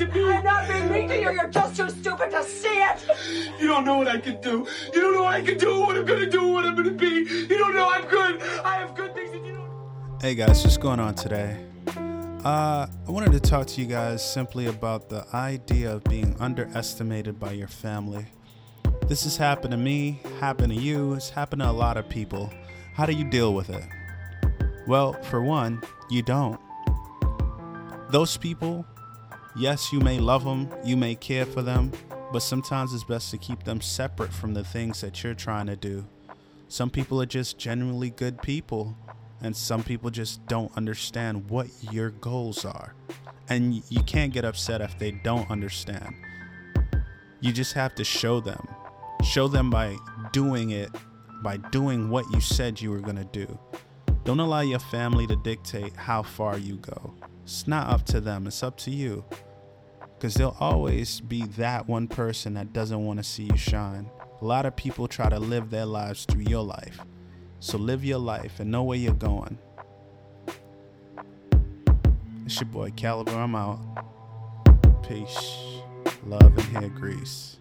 to me. I'm not being mean to you. You're just too stupid to see it. You don't know what I can do. You don't know what I can do, what I'm gonna do, what I'm gonna be. You don't know I'm good. I have good things that you don't. Hey guys, what's going on today? Uh, I wanted to talk to you guys simply about the idea of being underestimated by your family. This has happened to me, happened to you, it's happened to a lot of people. How do you deal with it? Well, for one, you don't. Those people, yes, you may love them, you may care for them, but sometimes it's best to keep them separate from the things that you're trying to do. Some people are just genuinely good people, and some people just don't understand what your goals are. And you can't get upset if they don't understand. You just have to show them. Show them by doing it, by doing what you said you were going to do. Don't allow your family to dictate how far you go. It's not up to them, it's up to you. Because there'll always be that one person that doesn't want to see you shine. A lot of people try to live their lives through your life. So live your life and know where you're going. It's your boy Caliber. I'm out. Peace. Love and hair grease.